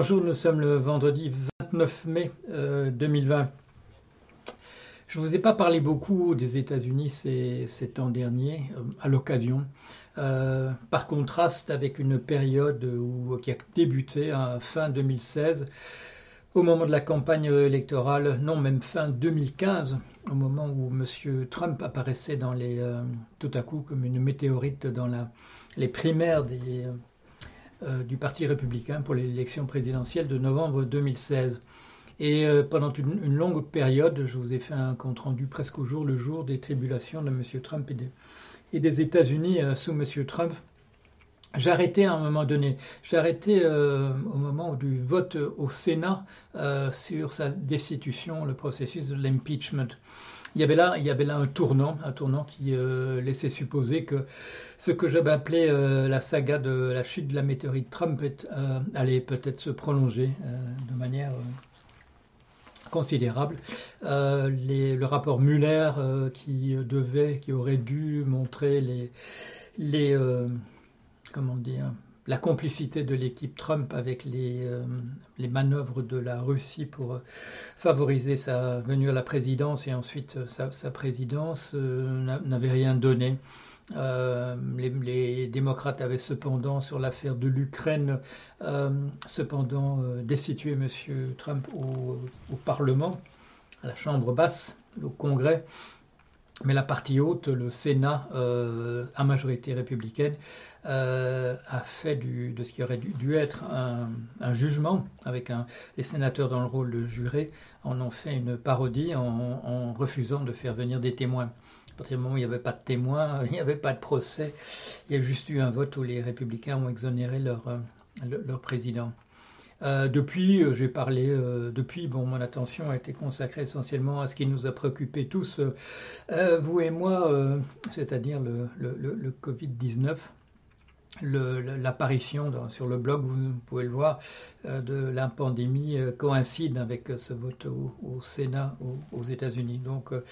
Bonjour, nous sommes le vendredi 29 mai 2020. Euh, Je ne vous ai pas parlé beaucoup des États-Unis ces, temps derniers, euh, à l'occasion, euh, par contraste avec une période qui a débuté à fin 2016, au moment de la campagne électorale, non même fin 2015, au moment où M. Trump apparaissait tout à coup comme une météorite dans les primaires des du Parti républicain pour l'élection présidentielle de novembre 2016. Et euh, pendant une, longue période, je vous ai fait un compte-rendu presque au jour le jour des tribulations de M. Trump et des, États-Unis euh, sous M. Trump. Arrêté à un moment donné. Arrêté au moment du vote au Sénat sur sa destitution, le processus de l'impeachment il y avait là, un tournant, un tournant qui euh, laissait supposer que ce que j'avais appelé euh, la saga de la chute de la météorite Trump euh, allait peut-être se prolonger de manière considérable. le rapport Muller qui devait, qui aurait dû montrer les, les comment dire, la complicité de l'équipe Trump avec les, euh, manœuvres de la Russie pour euh, favoriser sa venue à la présidence et ensuite euh, sa, présidence n'avait rien donné. les, démocrates avaient cependant, sur l'affaire de l'Ukraine, cependant destitué M. Trump au, Parlement, à la Chambre basse, au Congrès, mais la partie haute, le Sénat, à majorité républicaine, a de ce qui aurait dû, être un, jugement, avec les sénateurs dans le rôle de juré, en ont fait une parodie en, refusant de faire venir des témoins. À partir du moment où il n'y avait pas de témoins, il n'y avait pas de procès, il y a juste eu un vote où les républicains ont exonéré leur euh, président. Euh, depuis, euh, j'ai parlé, depuis, bon, mon attention a été consacrée essentiellement à ce qui nous a préoccupés tous, vous et moi, c'est-à-dire le Covid-19 l'apparition sur le blog, vous pouvez le voir, euh, de la pandémie euh, coïncide avec ce vote au, Sénat aux, États-Unis. Donc, euh,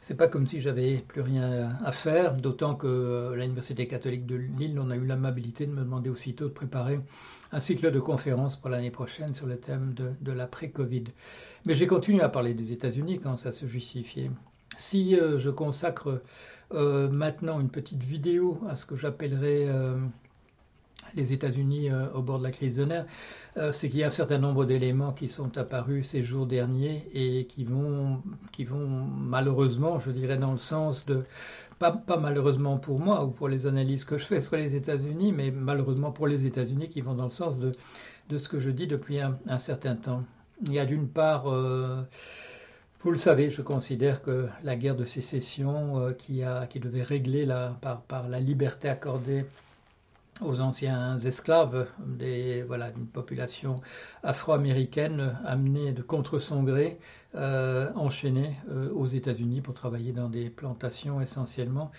c'est pas comme si j'avais plus rien à faire, d'autant que l'Université catholique de Lille, on a eu l'amabilité de me demander aussitôt de préparer un cycle de conférences pour l'année prochaine sur le thème de, l'après-Covid. Mais j'ai continué à parler des États-Unis quand ça se justifiait. Si je consacre maintenant une petite vidéo à ce que j'appellerais les États-Unis euh, au bord de la crise de nerfs, euh, c'est qu'il y a un certain nombre d'éléments qui sont apparus ces jours derniers et qui vont, qui vont malheureusement, je dirais, dans le sens de, pas, malheureusement pour moi ou pour les analyses que je fais sur les États-Unis, mais malheureusement pour les États-Unis qui vont dans le sens de, ce que je dis depuis un, certain temps. Il y a d'une part, euh, vous le savez, je considère que la guerre de sécession qui, a, qui devait régler la, par la liberté accordée aux anciens esclaves des, voilà, d'une population afro-américaine amenée de contre son gré, euh, enchaînée euh, aux États-Unis pour travailler dans des plantations essentiellement.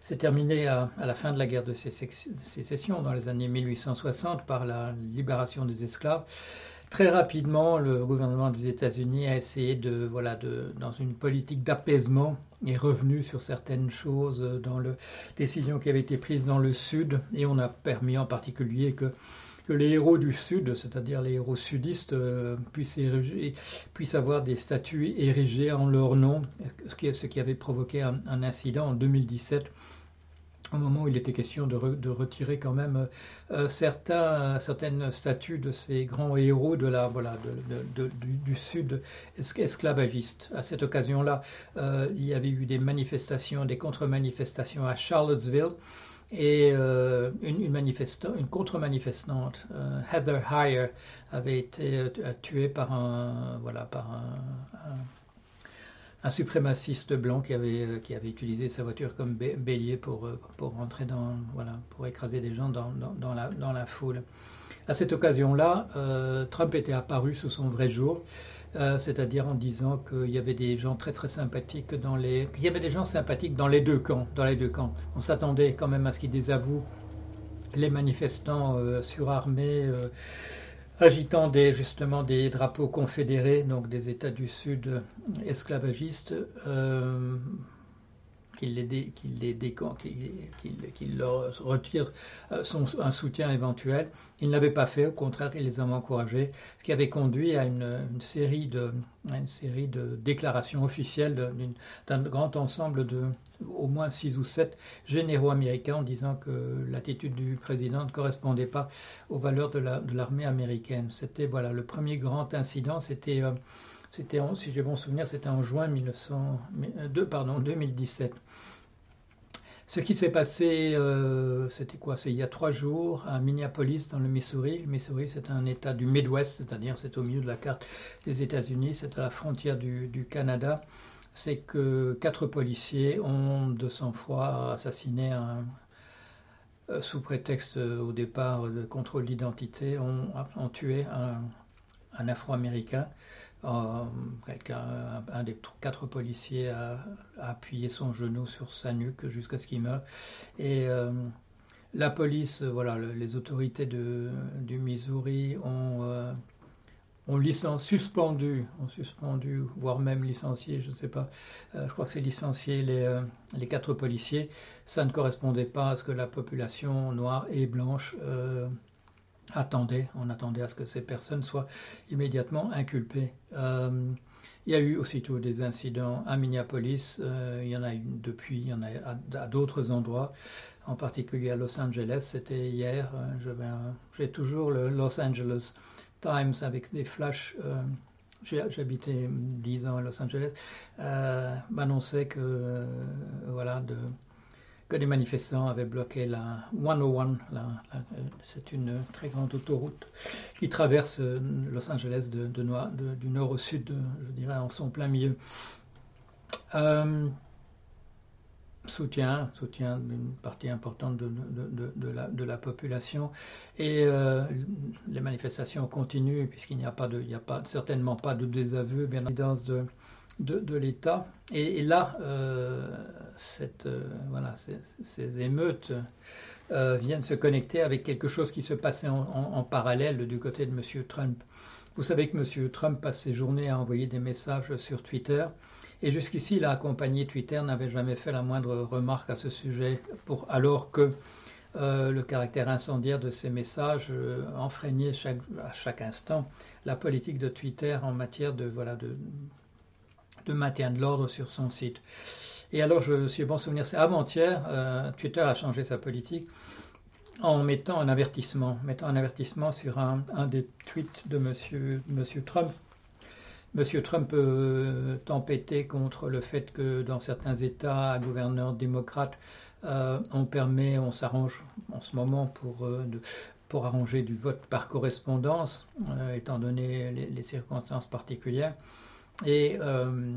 C'est terminé à, à, la fin de la guerre de sécession dans les années 1860 par la libération des esclaves. Très rapidement, le gouvernement des États-Unis a essayé de, voilà, de, dans une politique d'apaisement, est revenu sur certaines choses dans les décisions qui avaient été prises dans le Sud, et on a permis en particulier que, les héros du Sud, c'est-à-dire les héros sudistes, euh, puissent, puissent, avoir des statues érigées en leur nom, ce qui, ce qui avait provoqué un, un incident en 2017 au moment où il était question de, retirer quand même euh, certains, certaines statues de ces grands héros du, sud esclavagiste. À cette occasion-là, euh, il y avait eu des manifestations, des contre-manifestations à Charlottesville. Et euh, une, contre-manifestante, Heather Heyer, avait été tuée par un suprémaciste blanc qui avait, euh, qui avait utilisé sa voiture comme bélier pour, euh, pour dans, voilà, pour écraser des gens dans, dans, la, dans la foule. À cette occasion-là, euh, Trump était apparu sous son vrai jour, c'est-à-dire en disant qu'il y avait des gens très très sympathiques dans les, qu'il y avait des gens sympathiques dans les deux camps, dans les deux camps. On s'attendait quand même à ce qu'ils désavouent les manifestants surarmés agitant des, justement des drapeaux confédérés, donc des États du Sud esclavagistes. Euh, qu'il les, qu'il leur retire euh, son, un soutien éventuel. Il ne l'avait pas fait, au contraire, il les a encouragés, ce qui avait conduit à une, série, de, une série de déclarations officielles d'un grand ensemble de au moins six ou sept généraux américains en disant que l'attitude du président ne correspondait pas aux valeurs de l'armée américaine. C'était voilà le premier grand incident, c'était euh, c'était, si j'ai bon souvenir, c'était en juin 1902, pardon, 2017. Ce qui s'est passé, euh, c'était quoi? C'est il y a trois jours à Minneapolis, dans le Missouri. Le Missouri, c'est un État du Midwest, c'est-à-dire c'est au milieu de la carte des États-Unis, c'est à la frontière du, Canada. C'est que quatre policiers ont de sang-froid assassiné euh, sous prétexte au départ de contrôle d'identité, ont, tué un Afro-Américain euh, un des quatre policiers a, appuyé son genou sur sa nuque jusqu'à ce qu'il meure. Et euh, la police, voilà, les autorités du Missouri ont, euh, suspendu, ont suspendu, voire même licencié, je ne sais pas, je crois que c'est licencié les, quatre policiers. Ça ne correspondait pas à ce que la population noire et blanche attendait, on attendait à ce que ces personnes soient immédiatement inculpées. Euh, il y a eu aussitôt des incidents à Minneapolis, euh, il y en a eu depuis, il y en a à, d'autres endroits, en particulier à Los Angeles, c'était hier. Euh, j'ai toujours le Los Angeles Times avec des flashs. J'habitais 10 ans à Los Angeles, m'annonçait que voilà de que des manifestants avaient bloqué la 101. c'est une très grande autoroute qui traverse euh, Los Angeles du nord au sud, je dirais, en son plein milieu. Euh, soutien, soutien d'une partie importante de, la, population. Et euh, les manifestations continuent, puisqu'il n'y a, pas de, il a pas, certainement pas de désaveu, bien évidemment, de, de, l'État. Et, là, euh, euh, ces, émeutes euh, viennent se connecter avec quelque chose qui se passait en, parallèle du côté de M. Trump. Vous savez que M. Trump passe ses journées à envoyer des messages sur Twitter. Et jusqu'ici, la compagnie Twitter n'avait jamais fait la moindre remarque à ce sujet, pour, alors que le caractère incendiaire de ces messages enfreignait à chaque instant la politique de Twitter en matière de, voilà, de, de maintien de l'ordre sur son site. Et alors, je suis bon souvenir, c'est avant-hier, euh, Twitter a changé sa politique en mettant un avertissement, mettant un avertissement sur un, des tweets de monsieur, Trump. Monsieur Trump euh, tempêtait contre le fait que dans certains États, à gouverneurs démocrates, euh, on permet, on s'arrange en ce moment pour, pour arranger du vote par correspondance, étant donné les circonstances particulières. Et euh,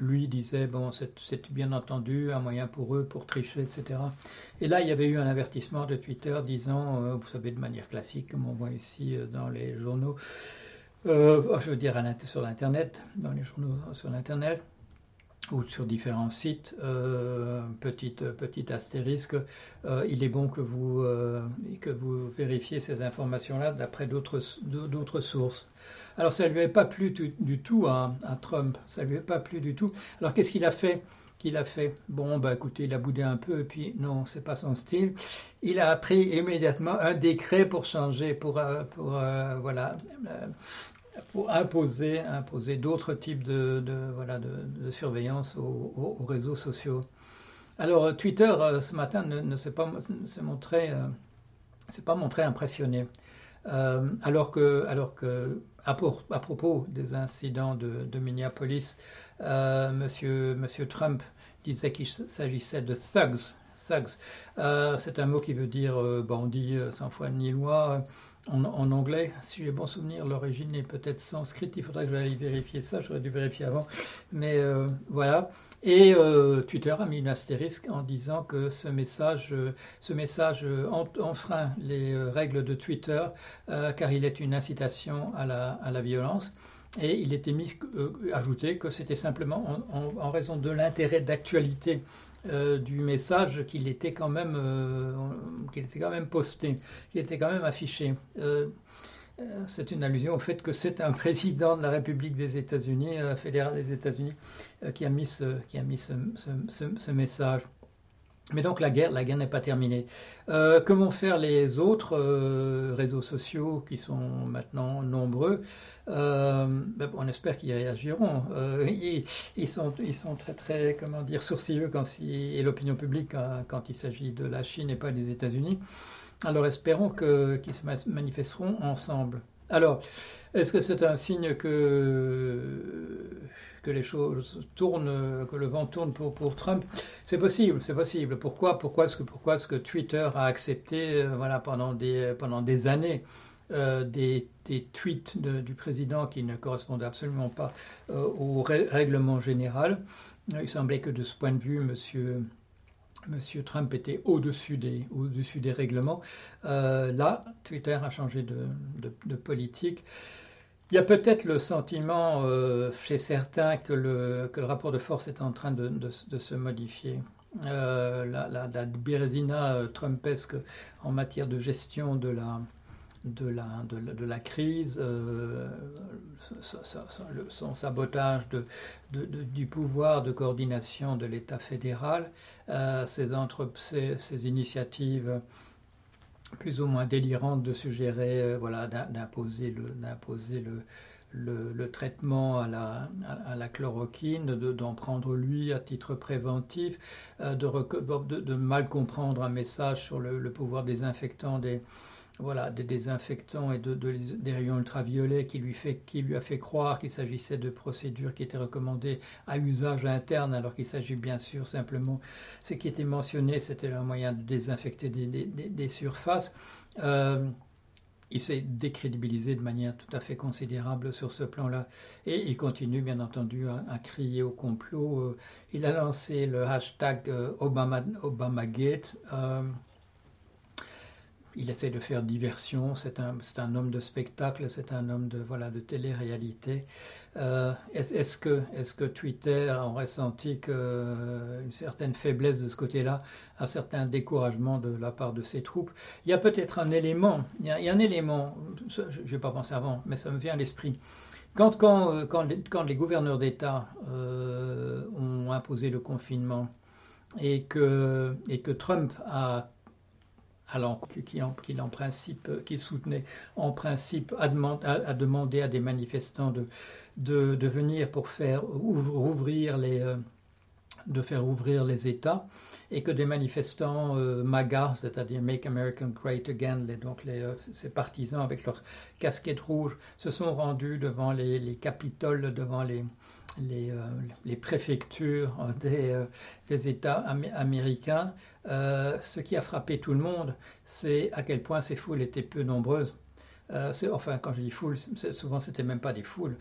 lui disait, bon, c'est bien entendu un moyen pour eux pour tricher, etc. Et là, il y avait eu un avertissement de Twitter disant, euh, vous savez, de manière classique, comme on voit ici euh, dans les journaux, je veux dire sur l'Internet, dans les journaux sur l'Internet, ou sur différents sites, euh, petite, petite astérisque, il est bon que vous, que vous vérifiez ces informations-là d'après d'autres sources. Alors ça ne lui avait pas plu du tout à, Trump, ça lui avait pas plu du tout. Alors qu'est-ce qu'il a fait? Qu'il a fait? Bon, bah écoutez, il a boudé un peu, et puis non, c'est pas son style. Il a pris immédiatement un décret pour changer, pour, euh, pour euh, voilà, euh, pour imposer, d'autres types de, surveillance aux, réseaux sociaux. Alors Twitter ce matin ne, s'est pas montré, s'est pas montré impressionné. alors que, à, propos des incidents de, Minneapolis, euh, monsieur, Trump disait qu'il s'agissait de thugs. thugs. Euh, c'est un mot qui veut dire euh, bandit sans foi ni loi. En, anglais, si j'ai bon souvenir, l'origine est peut-être sanscrite. Il faudrait que j'aille vérifier ça. J'aurais dû vérifier avant. Mais voilà. Et euh, Twitter a mis une astérisque en disant que ce message, ce message enfreint les règles de Twitter car il est une incitation à la, violence. Et il était mis, euh, ajouté que c'était simplement en, raison de l'intérêt d'actualité euh, du message qu'il était quand même, qu'il était quand même posté, qu'il était quand même affiché. c'est une allusion au fait que c'est un président de la République des États-Unis, fédéral des États-Unis, qui a mis qui a mis ce message. Mais donc la guerre, la guerre n'est pas terminée. Euh, comment faire les autres euh, réseaux sociaux qui sont maintenant nombreux euh, ben, On espère qu'ils réagiront. Ils, sont, ils sont très très comment dire sourcilleux quand et l'opinion publique quand, il s'agit de la Chine et pas des États-Unis. Alors espérons qu'ils se manifesteront ensemble. Alors, est-ce que c'est un signe que que les choses tournent, que le vent tourne pour, Trump. C'est possible, c'est possible. Pourquoi, pourquoi est-ce que, Twitter a accepté, euh, voilà, pendant des, années, euh, des, tweets du président qui ne correspondaient absolument pas euh, au règlement général? Il semblait que de ce point de vue, monsieur, monsieur Trump était au-dessus des, règlements. là, Twitter a changé de politique. Il y a peut-être le sentiment euh, chez certains que le, rapport de force est en train de, se modifier. Euh, la, la, la bérésina euh, trumpesque en matière de gestion de la, crise, son sabotage du pouvoir de coordination de l'État fédéral, euh, ces, initiatives plus ou moins délirante de suggérer euh, voilà, d'imposer le, le, le, traitement à la, à, la chloroquine, d'en prendre lui à titre préventif, euh, de, de, mal comprendre un message sur le, pouvoir désinfectant des, voilà, des désinfectants et de, des rayons ultraviolets qui lui, a fait croire qu'il s'agissait de procédures qui étaient recommandées à usage interne, alors qu'il s'agit bien sûr simplement, ce qui était mentionné, c'était un moyen de désinfecter des, surfaces. Euh, il s'est décrédibilisé de manière tout à fait considérable sur ce plan-là. Et il continue, bien entendu, à, crier au complot. Euh, il a lancé le hashtag euh, Obama, Obamagate il essaie de faire diversion, c'est un, un, homme de spectacle, c'est un homme de, voilà, de télé-réalité. Euh, est-ce que, est que, Twitter a ressenti que, euh, une certaine faiblesse de ce côté-là, un certain découragement de la part de ses troupes? Il y a peut-être un élément, il y, a, un élément, je ne vais pas penser avant, mais ça me vient à l'esprit. Quand, quand, euh, quand, les, gouverneurs d'État ont imposé le confinement et que, et que Trump a qui, en, en, principe, qui soutenait en principe, a, demandé à des manifestants de, de, venir pour faire ouvrir les, euh, de faire ouvrir les États et que des manifestants euh, MAGA, c'est-à-dire Make America Great Again, les, donc euh, ces partisans avec leurs casquettes rouges, se sont rendus devant les, les capitoles, devant les, les, euh, les préfectures des, euh, des États américains, euh, ce qui a frappé tout le monde, c'est à quel point ces foules étaient peu nombreuses. enfin, quand je dis foule, souvent c'était même pas des foules,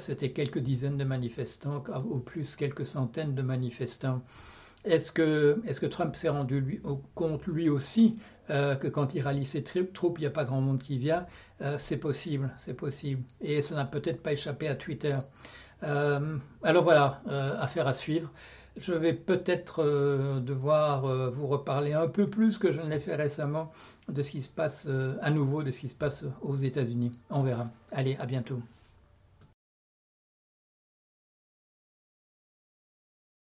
c'était quelques dizaines de manifestants, ou plus quelques centaines de manifestants. Est-ce que, Trump s'est rendu compte lui aussi que quand il rallie ses troupes, il n'y a pas grand monde qui vient? C'est possible, c'est possible. Et ça n'a peut-être pas échappé à Twitter. Euh, alors voilà, euh, affaire à suivre. Je vais peut-être euh, devoir vous reparler un peu plus que je ne l'ai fait récemment de ce qui se passe à nouveau, de ce qui se passe aux États-Unis. On verra. Allez, à bientôt.